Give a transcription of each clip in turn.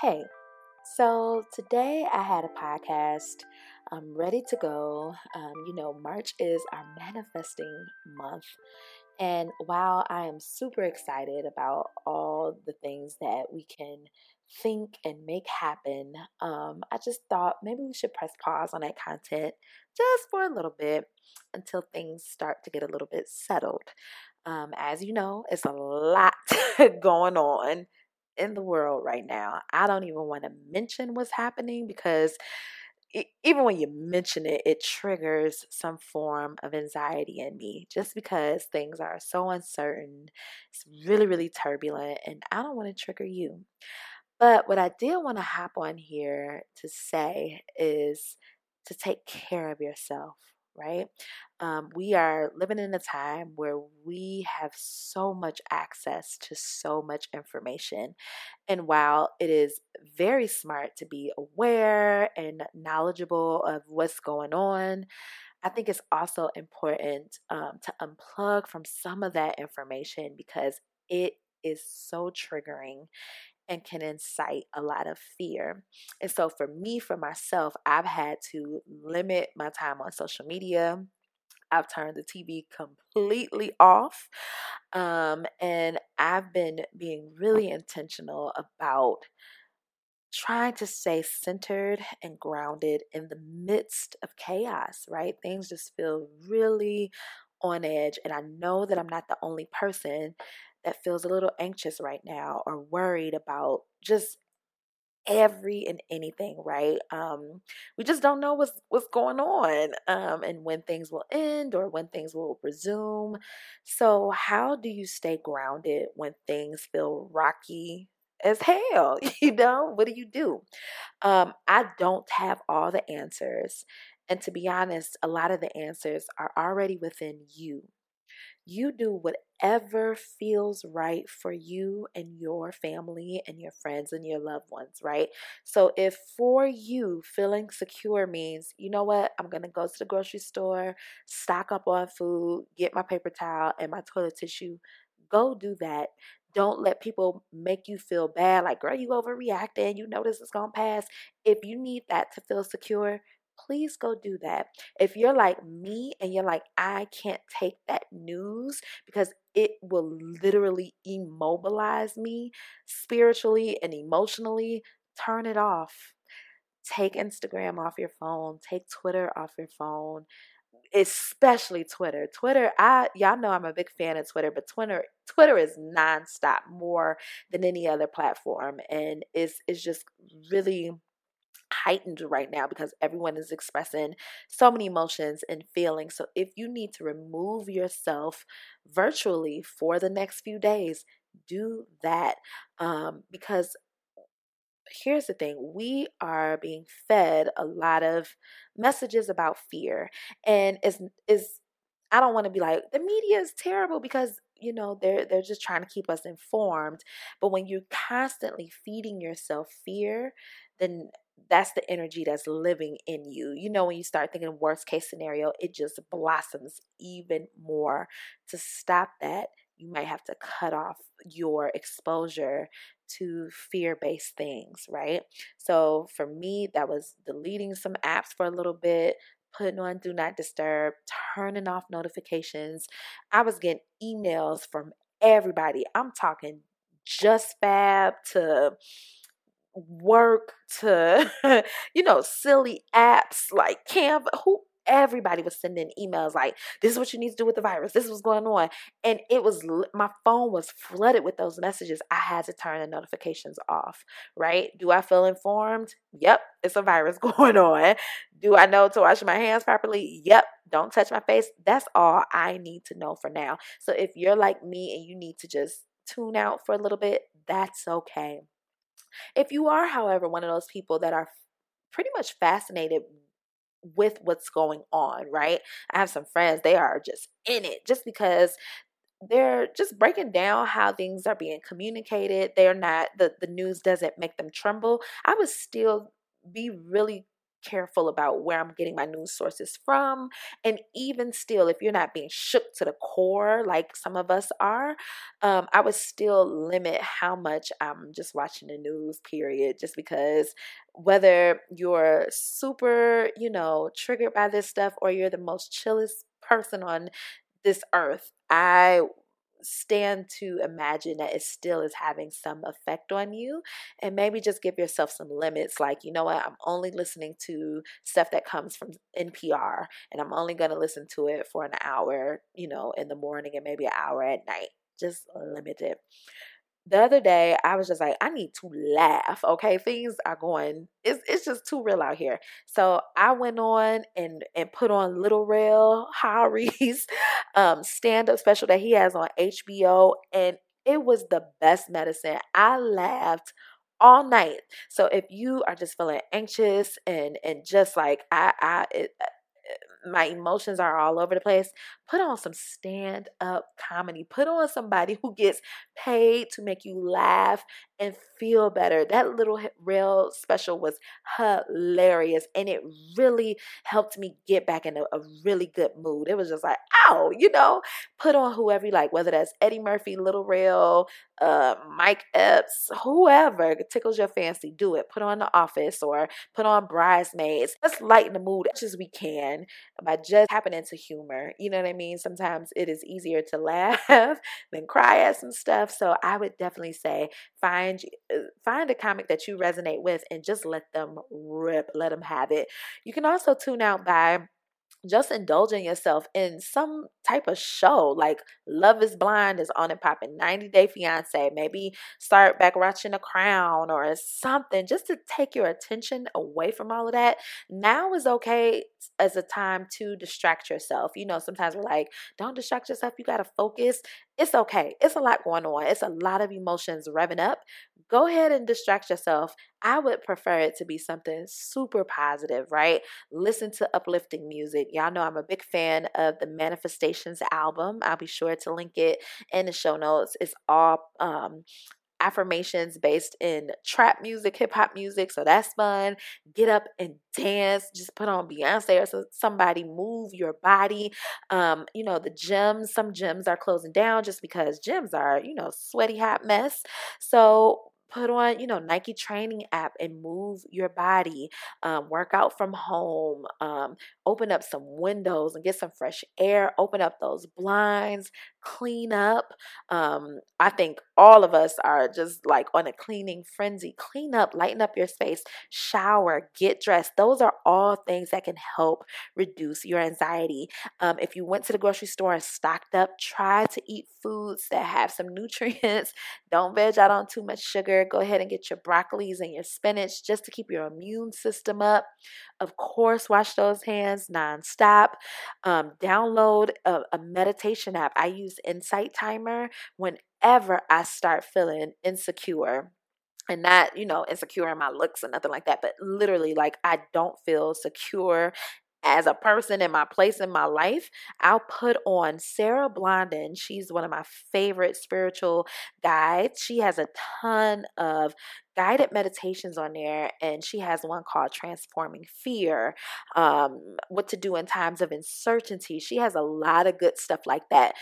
Hey, so today I had a podcast. I'm ready to go. Um, you know, March is our manifesting month. And while I am super excited about all the things that we can think and make happen, um, I just thought maybe we should press pause on that content just for a little bit until things start to get a little bit settled. Um, as you know, it's a lot going on in the world right now. I don't even want to mention what's happening because even when you mention it, it triggers some form of anxiety in me just because things are so uncertain. It's really, really turbulent, and I don't want to trigger you. But what I did want to hop on here to say is to take care of yourself right? Um, we are living in a time where we have so much access to so much information. And while it is very smart to be aware and knowledgeable of what's going on, I think it's also important um, to unplug from some of that information because it is so triggering and can incite a lot of fear. And so, for me, for myself, I've had to limit my time on social media. I've turned the TV completely off. Um, and I've been being really intentional about trying to stay centered and grounded in the midst of chaos, right? Things just feel really on edge. And I know that I'm not the only person that feels a little anxious right now or worried about just every and anything right? Um we just don't know what's what's going on um and when things will end or when things will resume. So how do you stay grounded when things feel rocky as hell you know? What do you do? Um i don't have all the answers and to be honest a lot of the answers are already within you you do whatever feels right for you and your family and your friends and your loved ones, right? So, if for you feeling secure means, you know what, I'm gonna go to the grocery store, stock up on food, get my paper towel and my toilet tissue, go do that. Don't let people make you feel bad, like, girl, you overreacting, you know this is gonna pass. If you need that to feel secure, please go do that. If you're like me and you're like, I can't take that news because it will literally immobilize me spiritually and emotionally, turn it off. Take Instagram off your phone, take Twitter off your phone, especially Twitter. Twitter, I y'all know I'm a big fan of Twitter, but Twitter Twitter is nonstop more than any other platform and it's is just really heightened right now because everyone is expressing so many emotions and feelings. So if you need to remove yourself virtually for the next few days, do that um, because here's the thing we are being fed a lot of messages about fear and is is I don't want to be like the media is terrible because you know they're they're just trying to keep us informed but when you're constantly feeding yourself fear then that's the energy that's living in you. You know, when you start thinking worst case scenario, it just blossoms even more. To stop that, you might have to cut off your exposure to fear based things, right? So for me, that was deleting some apps for a little bit, putting on do not disturb, turning off notifications. I was getting emails from everybody. I'm talking just fab to work to you know silly apps like canva who everybody was sending emails like this is what you need to do with the virus. This is what's going on. And it was my phone was flooded with those messages. I had to turn the notifications off right? Do i feel informed? Yep it's a virus going on. Do i know to wash my hands properly? Yep don't touch my face. That's all i need to know for now. So if you're like me and you need to just tune out for a little bit that's okay if you are, however, one of those people that are pretty much fascinated with what's going on, right? I have some friends, they are just in it just because they're just breaking down how things are being communicated. They're not the the news doesn't make them tremble. I would still be really careful about where I'm getting my news sources from. And even still, if you're not being shook to the core like some of us are, um, I would still limit how much I'm just watching the news, period, just because whether you're super, you know, triggered by this stuff or you're the most chillest person on this earth, I stand to imagine that it still is having some effect on you and maybe just give yourself some limits like you know what? I'm only listening to stuff that comes from npr and i'm only going to listen to it for an hour you know in the morning and maybe an hour at night. Just limit it the other day I was just like, I need to laugh. Okay, things are going. It's it's just too real out here. So I went on and and put on Little Rel Howery's um, stand up special that he has on HBO, and it was the best medicine. I laughed all night. So if you are just feeling anxious and and just like I I it, my emotions are all over the place, put on some stand up comedy. Put on somebody who gets paid to make you laugh and feel better. That little Rel special was hilarious and it really helped me get back in a, a really good mood. It was just like, ow, you know, put on whoever you like, whether that's Eddie Murphy, Little Rel, uh, Mike Epps, whoever tickles your fancy, do it. Put on The Office or put on Bridesmaids. Let's lighten the mood as much as we can by just tapping into humor. You know what I mean? Sometimes it is easier to laugh than cry at some stuff. So I would definitely say find uh, find a comic that you resonate with and just let them rip, let them have it. You can also tune out by just indulging yourself in some type of show like Love is Blind is on and popping, 90 Day Fiance, maybe start back watching The Crown or something just to take your attention away from all of that. Now is okay as a time to distract yourself. You know, sometimes we're like, don't distract yourself, you got to focus. It's okay. It's a lot going on. It's a lot of emotions revving up. Go ahead and distract yourself. I would prefer it to be something super positive, right? Listen to uplifting music. Y'all know I'm a big fan of the Manifestations album. I'll be sure to link it in the show notes. It's all um, affirmations based in trap music, hip hop music. So that's fun. Get up and dance. Just put on Beyonce or somebody. Move your body. Um, you know, the gyms, some gyms are closing down just because gyms are, you know, sweaty hot mess. So put on you know nike training app and move your body um, work out from home um, open up some windows and get some fresh air open up those blinds clean up um, i think all of us are just like on a cleaning frenzy clean up lighten up your space shower get dressed those are all things that can help reduce your anxiety um, if you went to the grocery store and stocked up try to eat foods that have some nutrients don't veg out on too much sugar Go ahead and get your broccolis and your spinach just to keep your immune system up. Of course, wash those hands nonstop. Um, download a, a meditation app. I use Insight Timer whenever I start feeling insecure and not you know insecure in my looks or nothing like that but literally like i don't feel secure as a person in my place in my life, I'll put on Sarah Blondin. She's one of my favorite spiritual guides. She has a ton of guided meditations on there, and she has one called Transforming Fear, um, What to Do in Times of Uncertainty. She has a lot of good stuff like that.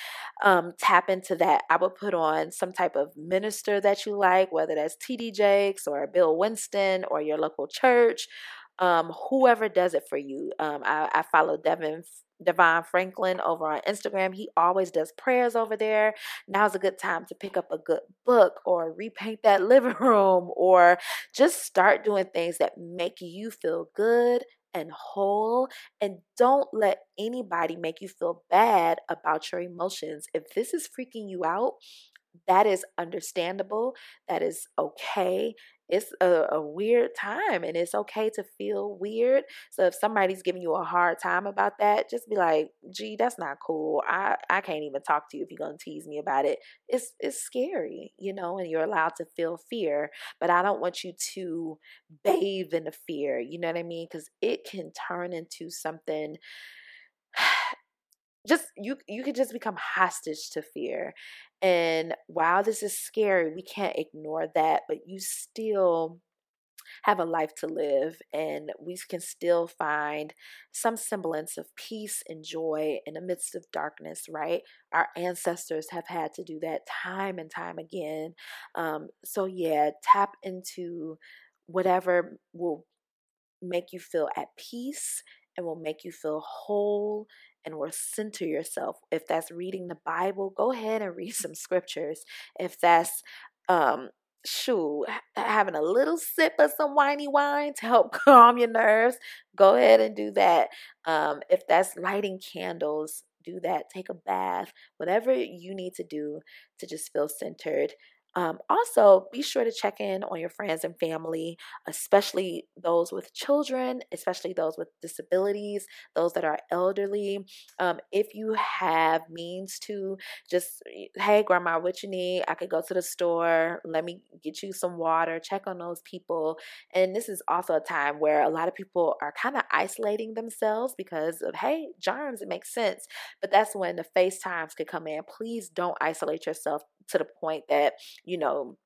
Um, tap into that. I would put on some type of minister that you like, whether that's TD Jakes or Bill Winston or your local church um, whoever does it for you. Um, I, I follow Devin Devon Franklin over on Instagram. He always does prayers over there. Now's a good time to pick up a good book or repaint that living room or just start doing things that make you feel good and whole. And don't let anybody make you feel bad about your emotions. If this is freaking you out, that is understandable. That is okay it's a, a, weird time and it's okay to feel weird. So if somebody's giving you a hard time about that, just be like, gee, that's not cool. I, I can't even talk to you if you're gonna tease me about it. It's it's scary, you know, and you're allowed to feel fear. But I don't want you to bathe in the fear, you know what I mean? Because it can turn into something just you you could just become hostage to fear and while this is scary we can't ignore that but you still have a life to live and we can still find some semblance of peace and joy in the midst of darkness, right? Our ancestors have had to do that time and time again. Um, so, yeah, tap into whatever will make you feel at peace and will make you feel whole and will center yourself. If that's reading the Bible, go ahead and read some scriptures. If that's um shoo, having a little sip of some winey wine to help calm your nerves, go ahead and do that. Um, if that's lighting candles, do that. Take a bath, whatever you need to do to just feel centered. Um, also, be sure to check in on your friends and family, especially those with children, especially those with disabilities, those that are elderly. Um, if you have means to, just hey, grandma, what you need? I could go to the store. Let me get you some water. Check on those people. And this is also a time where a lot of people are kind of isolating themselves because of hey, germs. It makes sense, but that's when the FaceTimes could come in. Please don't isolate yourself to the point that, you know,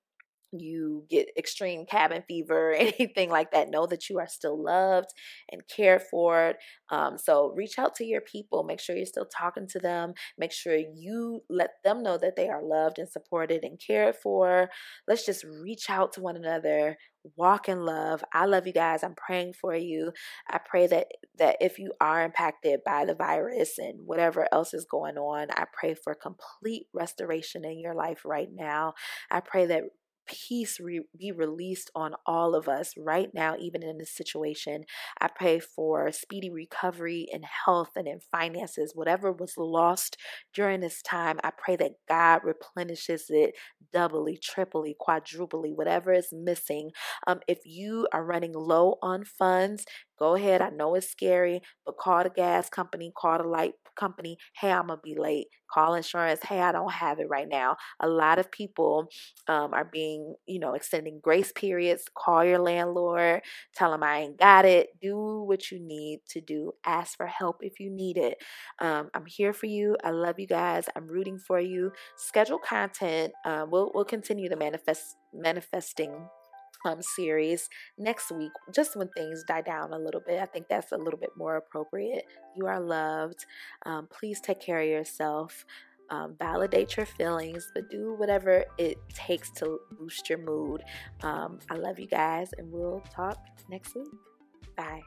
you get extreme cabin fever anything like that, know that you are still loved and cared for. Um, so reach out to your people. Make sure you're still talking to them. Make sure you let them know that they are loved and supported and cared for. Let's just reach out to one another. Walk in love. I love you guys. I'm praying for you. I pray that that if you are impacted by the virus and whatever else is going on, I pray for complete restoration in your life right now. I pray that peace re- be released on all of us right now, even in this situation. I pray for speedy recovery in health and in finances, whatever was lost during this time. I pray that God replenishes it doubly, triply, quadruply, whatever is missing. Um, if you are running low on funds, Go ahead. I know it's scary, but call the gas company, call the light company. Hey, I'm going to be late. Call insurance. Hey, I don't have it right now. A lot of people um, are being, you know, extending grace periods. Call your landlord. Tell them I ain't got it. Do what you need to do. Ask for help if you need it. Um, I'm here for you. I love you guys. I'm rooting for you. Schedule content. Um, we'll, we'll continue the manifest manifesting um, series next week, just when things die down a little bit. I think that's a little bit more appropriate. You are loved. Um, please take care of yourself. Um, validate your feelings, but do whatever it takes to boost your mood. Um, I love you guys, and we'll talk next week. Bye.